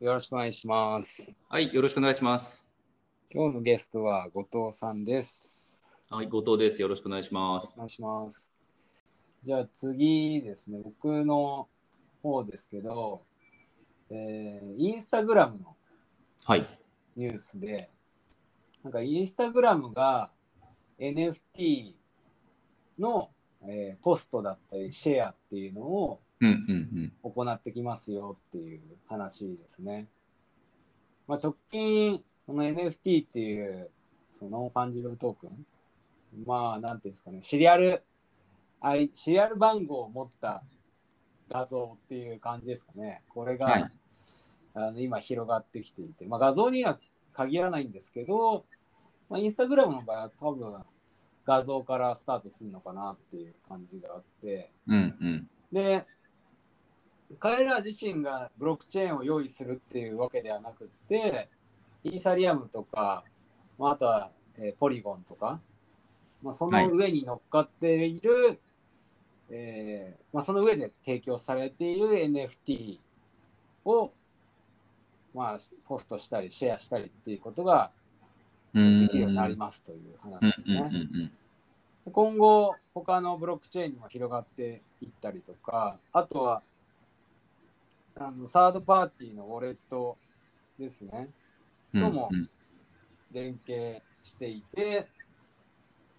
よろしくお願いします。はい、よろしくお願いします。今日のゲストは後藤さんです。はい、後藤です。よろしくお願いします。お願いします。じゃあ次ですね、僕の方ですけど、えーインスタグラムのはい。ニュースで、なんかインスタグラムが NFT の、えーポストだったりシェアっていうのを。行ってきますよっていう話ですね。まあ、直近、その NFT っていう、そのファンジブルトークン、まあ、なんていうんですかね、シリアル、あいシリアル番号を持った画像っていう感じですかね。これが、はいあの今広がってきていて、まあ、画像には限らないんですけど、まあ、インスタグラムの場合は多分画像からスタートするのかなっていう感じがあって、うんうん。で、彼ら自身がブロックチェーンを用意するっていうわけではなくって、イーサリアムとか、まあ、あとは、えーポリゴンとか、まあ、その上に乗っかっている、えーまあ、その上で提供されている NFT を、まあ、ポストしたりシェアしたりっていうことがうんできるようになりますという話ですね。うん。今後、他のブロックチェーンにも広がっていったりとか、あとは、あのサードパーティーのウォレットですね、うん。どうも連携していて、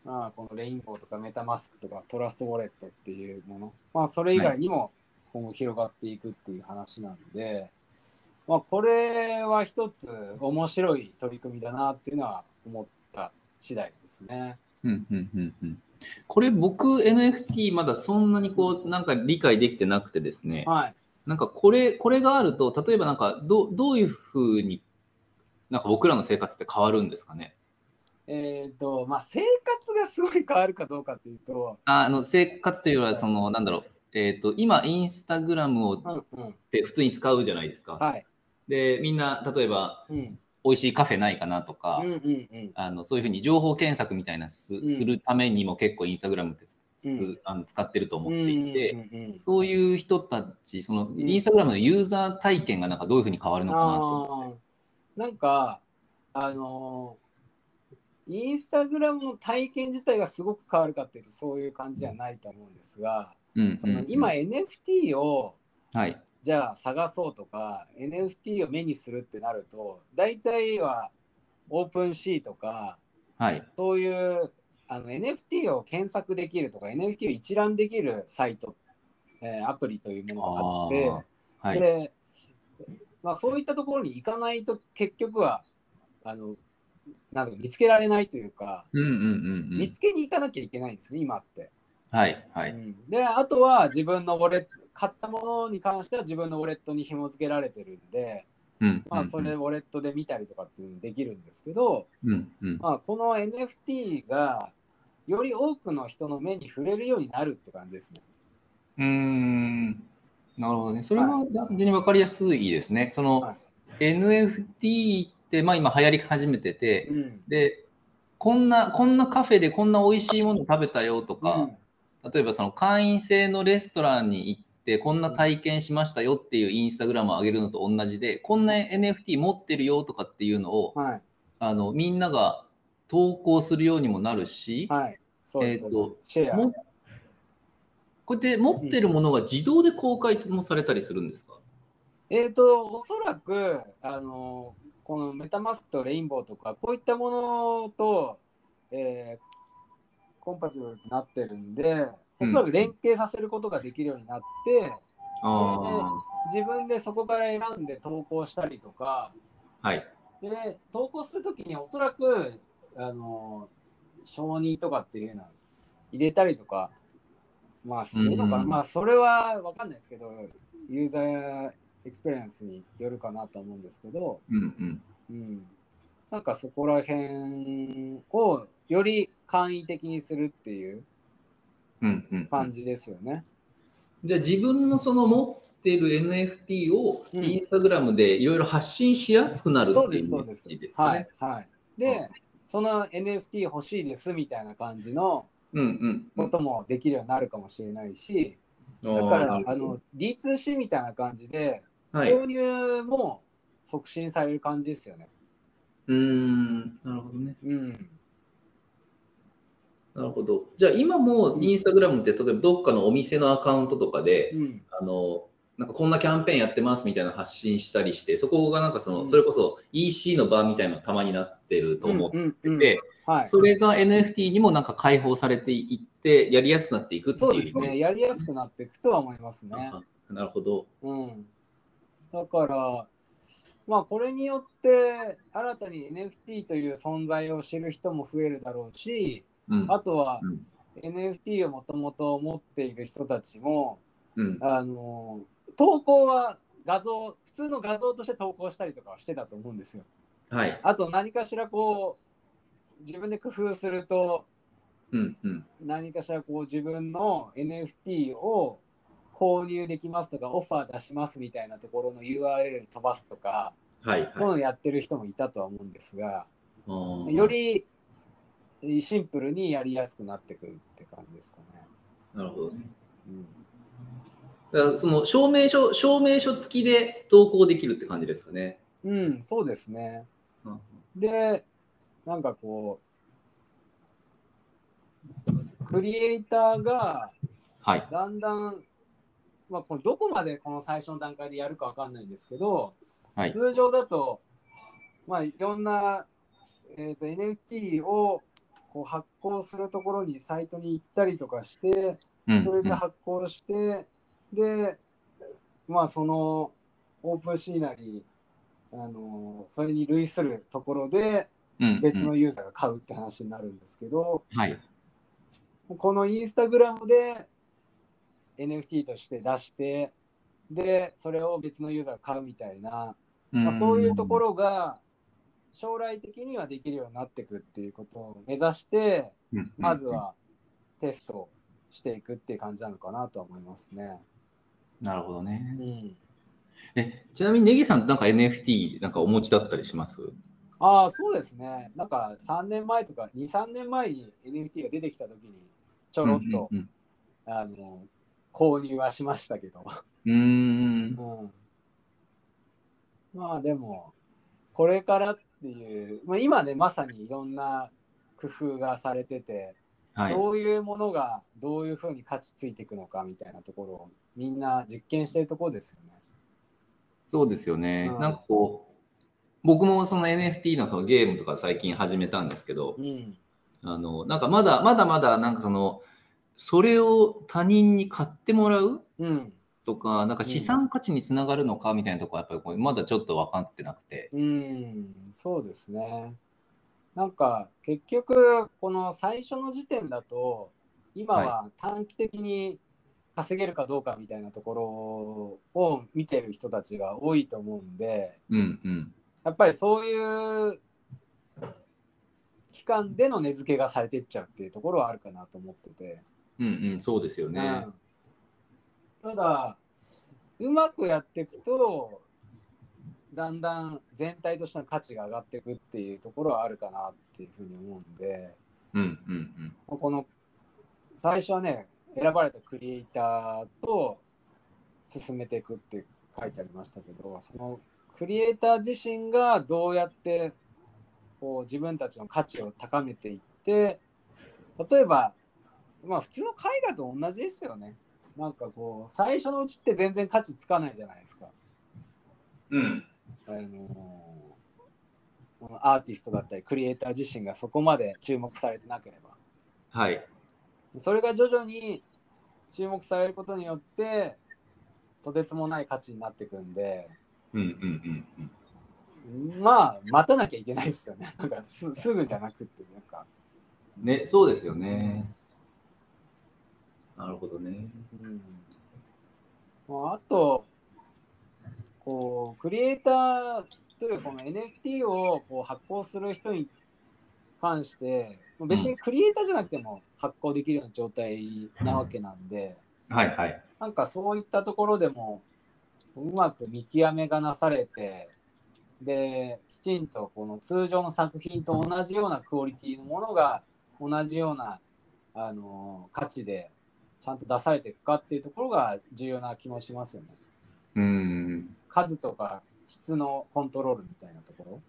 まあ、このレインボーとかメタマスクとかトラストウォレットっていうもの、まあ、それ以外にも今後広がっていくっていう話なんで、まあ、これは一つ面白い取り組みだなっていうのは思った次第ですね。うんうんうんうん。これ僕 NFT まだそんなにこうなんか理解できてなくてですね。はい。なんかこれこれがあると例えばなんかどどういうふうになんか僕らの生活って変わるんですかね？えっ、と、まあ、生活がすごい変わるかどうかというと、ああの生活というよりはそのなんだろう。えっ、と今インスタグラムをっうんうん、て普通に使うじゃないですか。はい。でみんな例えばうん、美味しいカフェないかなとか、うんうんうん。あのそういうふうに情報検索みたいなす,、るためにも結構インスタグラムってあの使ってると思っていて、そういう人たちそのん。インスタグラムのユーザー体験がなんかどういうふうに変わるのかなと。なんか、あのーインスタグラムの体験自体がすごく変わるかっていうとそういう感じじゃないと思うんですが、その今 NFT をはい。じゃあ探そうとか NFT を目にするってなると大体はオープンシーとかはい。そういうあの NFT を検索できるとか NFT を一覧できるサイト、えーアプリというものがあってはい。で、まあ、そういったところに行かないと結局はあのなんか見つけられないというか、うんうんうんうん。見つけに行かなきゃいけないんですね今って。はいはい。うん。であとは自分のウォレット買ったものに関しては自分のウォレットに紐付けられてるんで、うんまあ、それウォレットで見たりとかっていうのもできるんですけど、うんうん。まあ、この NFT がより多くの人の目に触れるようになるって感じですね。うーん。なるほどね。それは非常に分かりやすいですね。その、はい。NFT って、まあ、今流行り始めてて、うん。でこんなこんなカフェでこんな美味しいもの食べたよとか、例えばその会員制のレストランに行ってこんな体験しましたよっていうインスタグラムを上げるのと同じでこんな NFT 持ってるよとかっていうのをはい、あのみんなが投稿するようにもなるし、はい、そうです。えーとこうやって持ってるものが自動で公開もされたりするんですか、えっ、と、おそらく、あの、このメタマスクとレインボーとか、こういったものと、えーコンパチブルになってるんで、おうん。そらく連携させることができるようになって、あ自分でそこから選んで投稿したりとか、あはい。で、投稿するときにおそらく、あの、承認とかっていうのは入れたりとか、まあ、するのかな。うんまあ、それは分かんないですけど、ユーザーエクスペリエンスによるかなと思うんですけど、うんうん。うん。なんかそこら辺をより簡易的にするっていううんうん感じですよね。じゃあ自分のその持ってる NFT をうんインスタグラムでいろいろ発信しやすくなるそうです、っていうですージです。かはねい。。はい。で、その NFT 欲しいですみたいな感じのうんうんうん。こともできるようになるかもしれないし、だだからあの D2C みたいな感じで、はい。購入も促進される感じですよね。うーん、なるほどね。うん。なるほど。じゃあ今もインスタグラムって例えばどっかのお店のアカウントとかで、うん。あの、なんかこんなキャンペーンやってますみたいな発信したりして、そこがなんかその、うんそれこそ EC の場みたいなのたまになってると思ってて、はい。それが NFT にもなんか解放されていって、やりやすくなっていくっていうそうですね。やりやすくなっていくとは思いますね。あなるほど。うん。だから、まあこれによって新たに NFT という存在を知る人も増えるだろうし、うん。あとはうん NFT をもともと持っている人たちも、うん。あの投稿は画像、普通の画像として投稿したりとかはしてたと思うんですよ。はい。あと何かしらこう、自分で工夫すると、うん。うん。何かしらこう自分の NFT を購入できますとか、オファー出しますみたいなところの URL に飛ばすとか、はい。そういうのやってる人もいたとは思うんですが、はい。よりシンプルにやりやすくなってくるって感じですかね。なるほどね。うんだからその証明書、証明書付きで投稿できるって感じですかね。うん、そうですね。うんで、なんかこう、クリエイターがはい。だんだん、まあ、これどこまでこの最初の段階でやるかわかんないんですけど、はい。通常だと、まあ、いろんな、えー、と NFT をこう発行するところにサイトに行ったりとかして、うん。それで発行して、で、まあ、そのオープンシーナリー、あのそれに類するところでうん。別のユーザーが買うって話になるんですけど、はい。このインスタグラムで NFT として出して、で、それを別のユーザーが買うみたいな、まあ、そういうところが将来的にはできるようになっていくっていうことを目指して、うん、まずはテストしていくっていう感じなのかなとは思いますね。なるほどねう。ん、えちなみにネギさんなんか NFT なんかお持ちだったりします？ああ、そうですね。なんか3年前とか2、3年前に NFT が出てきたときにちょろっと、うんあの購入はしましたけど。うんうんまあでも、これからっていう、まあ、今ね、まさにいろんな工夫がされてて、はい。どういうものがどういうふうに価値ついていくのかみたいなところをみんな実験してるところですよね。そうですよね。うんなんかこう、僕もその NFT のゲームとか最近始めたんですけど、うん。あの、なんかまだまだまだなんかその、それを他人に買ってもらううん。とか、なんか資産価値につながるのかみたいなところはやっぱりまだちょっと分かってなくて。うん。そうですね。なんか結局、この最初の時点だと、今は短期的に稼げるかどうかみたいなところを見てる人たちが多いと思うんで、うんうん。やっぱりそういう期間での値付けがされていっちゃうっていうところはあるかなと思ってて。うんうん、そうですよね。うんただ、うまくやっていくと、だんだん全体としての価値が上がっていくっていうところはあるかなっていうふうに思うんで、うんうんうん。この最初はね、選ばれたクリエイターと進めていくって書いてありましたけど、そのクリエイター自身がどうやってこう自分たちの価値を高めていって、例えば、まあ普通の絵画と同じですよね。なんかこう、最初のうちって全然価値つかないじゃないですか。うん。あのこのアーティストだったり、クリエイター自身がそこまで注目されてなければ。はい。それが徐々に注目されることによって、とてつもない価値になっていくんで、うんうんうんうん。まあ、待たなきゃいけないですよね。なんかすすぐじゃなくって、なんか。ね、そうですよね。なるほどね。うんまあ、あと、こう、クリエイターというかこの NFT をこう発行する人に関して、別にクリエイターじゃなくても発行できるような状態なわけなんで、はいはい。なんかそういったところでもうまく見極めがなされて、で、きちんとこの通常の作品と同じようなクオリティのものが同じようなあの価値でちゃんと出されていくかっていうところが重要な気もしますよね。うん。数とか質のコントロールみたいなところ。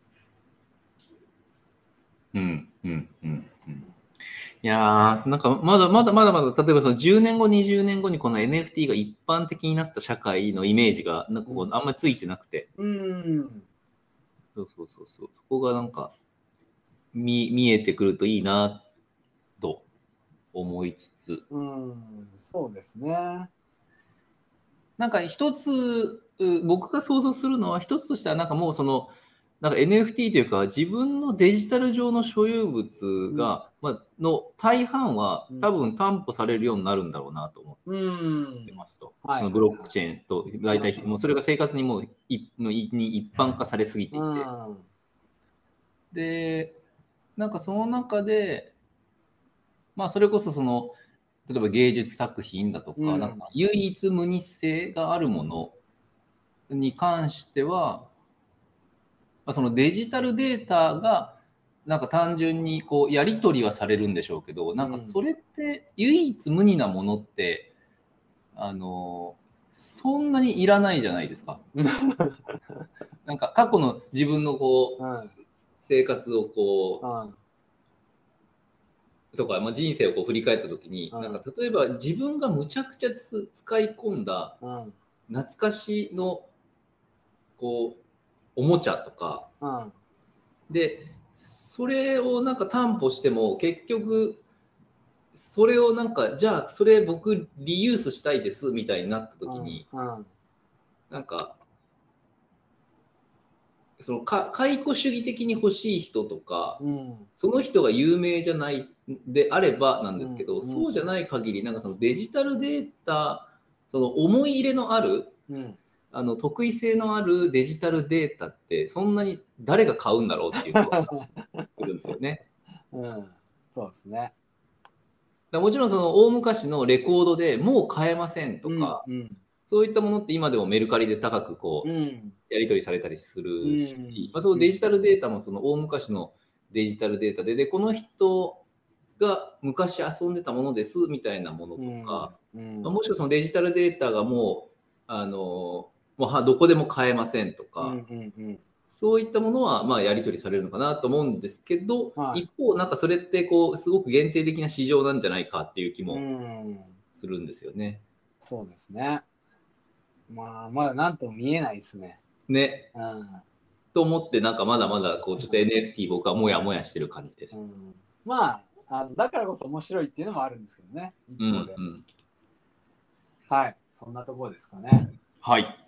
うんうんうんうん。いやーなんかまだまだまだまだ、例えばその10年後、20年後にこの NFT が一般的になった社会のイメージがなんかこうあんまりついてなくて、うん。そうそうそうそう、そこがなんか見見えてくるといいなと思いつつ、うん。そうですね。なんか一つ、う僕が想像するのは、一つとしては、なんかもうその、なんか NFT というか、自分のデジタル上の所有物が、まあ、の大半はうん多分担保されるようになるんだろうなと思うんって。ますと。はいそのブロックチェーンと大体、もうそれが生活にもういもういに一般化されすぎていて、うん。で、なんかその中で、まあそれこそその、例えば芸術作品だとか、うんなんか唯一無二性があるものに関しては、まあ、そのデジタルデータがなんか単純にこうやり取りはされるんでしょうけど、なんかそれって唯一無二なものって、あの、そんなにいらないじゃないですか。なんか過去の自分のこう、うん。生活をこうん。うとか、まあ、人生をこう振り返った時に、うんなんか例えば自分がむちゃくちゃつ使い込んだうん。懐かしのこうおもちゃとかうん。でそれをなんか担保しても結局それをなんかじゃあそれ僕リユースしたいですみたいになった時に、うん。なんかそのか解雇主義的に欲しい人とか、うん。その人が有名じゃないであればなんですけど、うんうんそうじゃない限りなんかそのデジタルデータその思い入れのあるうん。あの得意性のあるデジタルデータってそんなに誰が買うんだろうっていう気が するんですよね。うん。そうですね。もちろんその大昔のレコードでもう買えませんとか、うん。そういったものって今でもメルカリで高くこううん。やり取りされたりするし、うんまあ、そのデジタルデータもその大昔のデジタルデータででこの人が昔遊んでたものですみたいなものとか、うん。まあもしくはそのデジタルデータがもうあのもうはどこでも買えませんとか、うんうんうん。そういったものはまあやり取りされるのかなと思うんですけど、はい一方なんかそれってこうすごく限定的な市場なんじゃないかっていう気もうん。するんですよね。そうですね。まあ、まだなんとも見えないですね。ね。うん。と思ってなんかまだまだこうちょっと NFT 僕はもやもやしてる感じです。うん、まああの、だからこそ面白いっていうのもあるんですけどね。うん一方で。うんはい。そんなところですかね。はい。